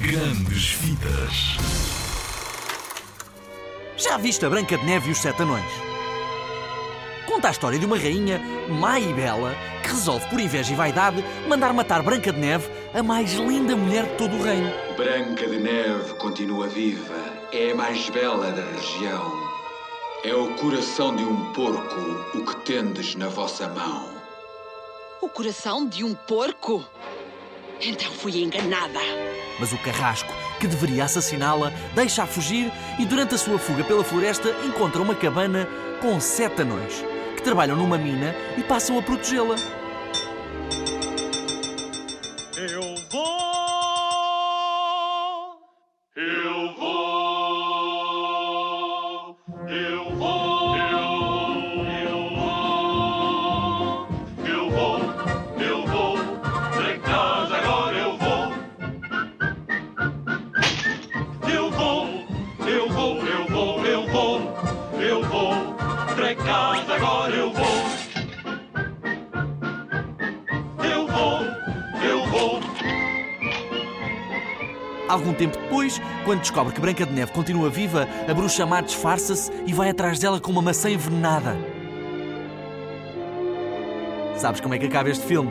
Grandes Vidas. Já viste a Branca de Neve e os Sete Anões? Conta a história de uma rainha má e bela que resolve, por inveja e vaidade, mandar matar Branca de Neve, a mais linda mulher de todo o reino. Branca de Neve continua viva. É a mais bela da região. É o coração de um porco o que tendes na vossa mão. O coração de um porco? Então fui enganada. Mas o carrasco, que deveria assassiná-la, deixa-a fugir e, durante a sua fuga pela floresta, encontra uma cabana com sete anões, que trabalham numa mina e passam a protegê-la. Eu vou, eu vou, eu vou, agora eu vou. Eu vou, eu vou. Algum tempo depois, quando descobre que Branca de Neve continua viva, a bruxa má disfarça-se e vai atrás dela com uma maçã envenenada. Sabes como é que acaba este filme?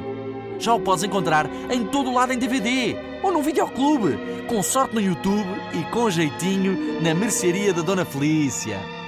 Já o podes encontrar em todo o lado em DVD ou num videoclube, com sorte no YouTube e com jeitinho na mercearia da Dona Felícia.